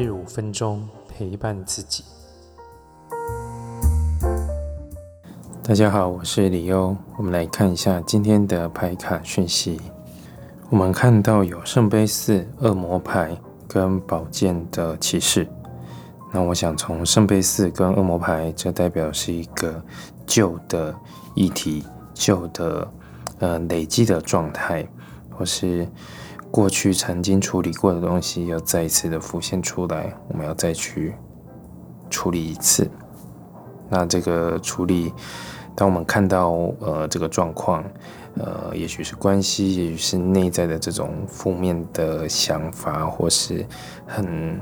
日五分钟陪伴自己。大家好，我是李优。我们来看一下今天的牌卡讯息。我们看到有圣杯四、恶魔牌跟宝剑的骑士。那我想从圣杯四跟恶魔牌，这代表是一个旧的议题、旧的呃累积的状态，或是过去曾经处理过的东西，要再一次的浮现出来，我们要再去处理一次。那这个处理。当我们看到呃这个状况，呃，也许是关系，也许是内在的这种负面的想法，或是很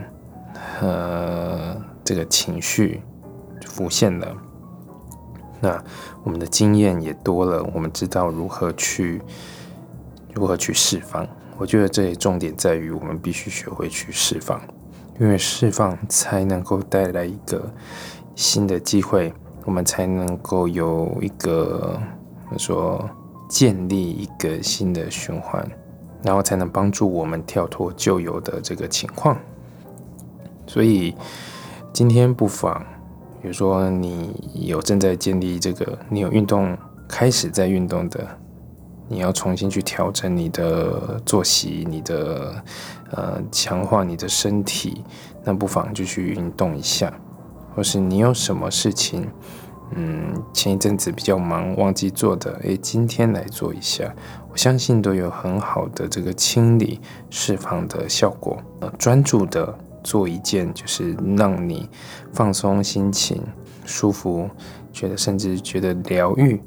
呃这个情绪浮现了，那我们的经验也多了，我们知道如何去如何去释放。我觉得这里重点在于，我们必须学会去释放，因为释放才能够带来一个新的机会。我们才能够有一个，说建立一个新的循环，然后才能帮助我们跳脱旧有的这个情况。所以今天不妨，比如说你有正在建立这个，你有运动开始在运动的，你要重新去调整你的作息，你的呃强化你的身体，那不妨就去运动一下。或是你有什么事情，嗯，前一阵子比较忙忘记做的，诶，今天来做一下，我相信都有很好的这个清理释放的效果。呃，专注的做一件，就是让你放松心情、舒服，觉得甚至觉得疗愈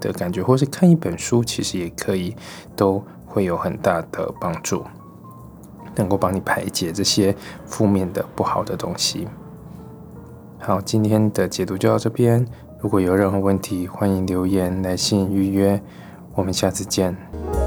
的感觉，或是看一本书，其实也可以，都会有很大的帮助，能够帮你排解这些负面的不好的东西。好，今天的解读就到这边。如果有任何问题，欢迎留言、来信预约。我们下次见。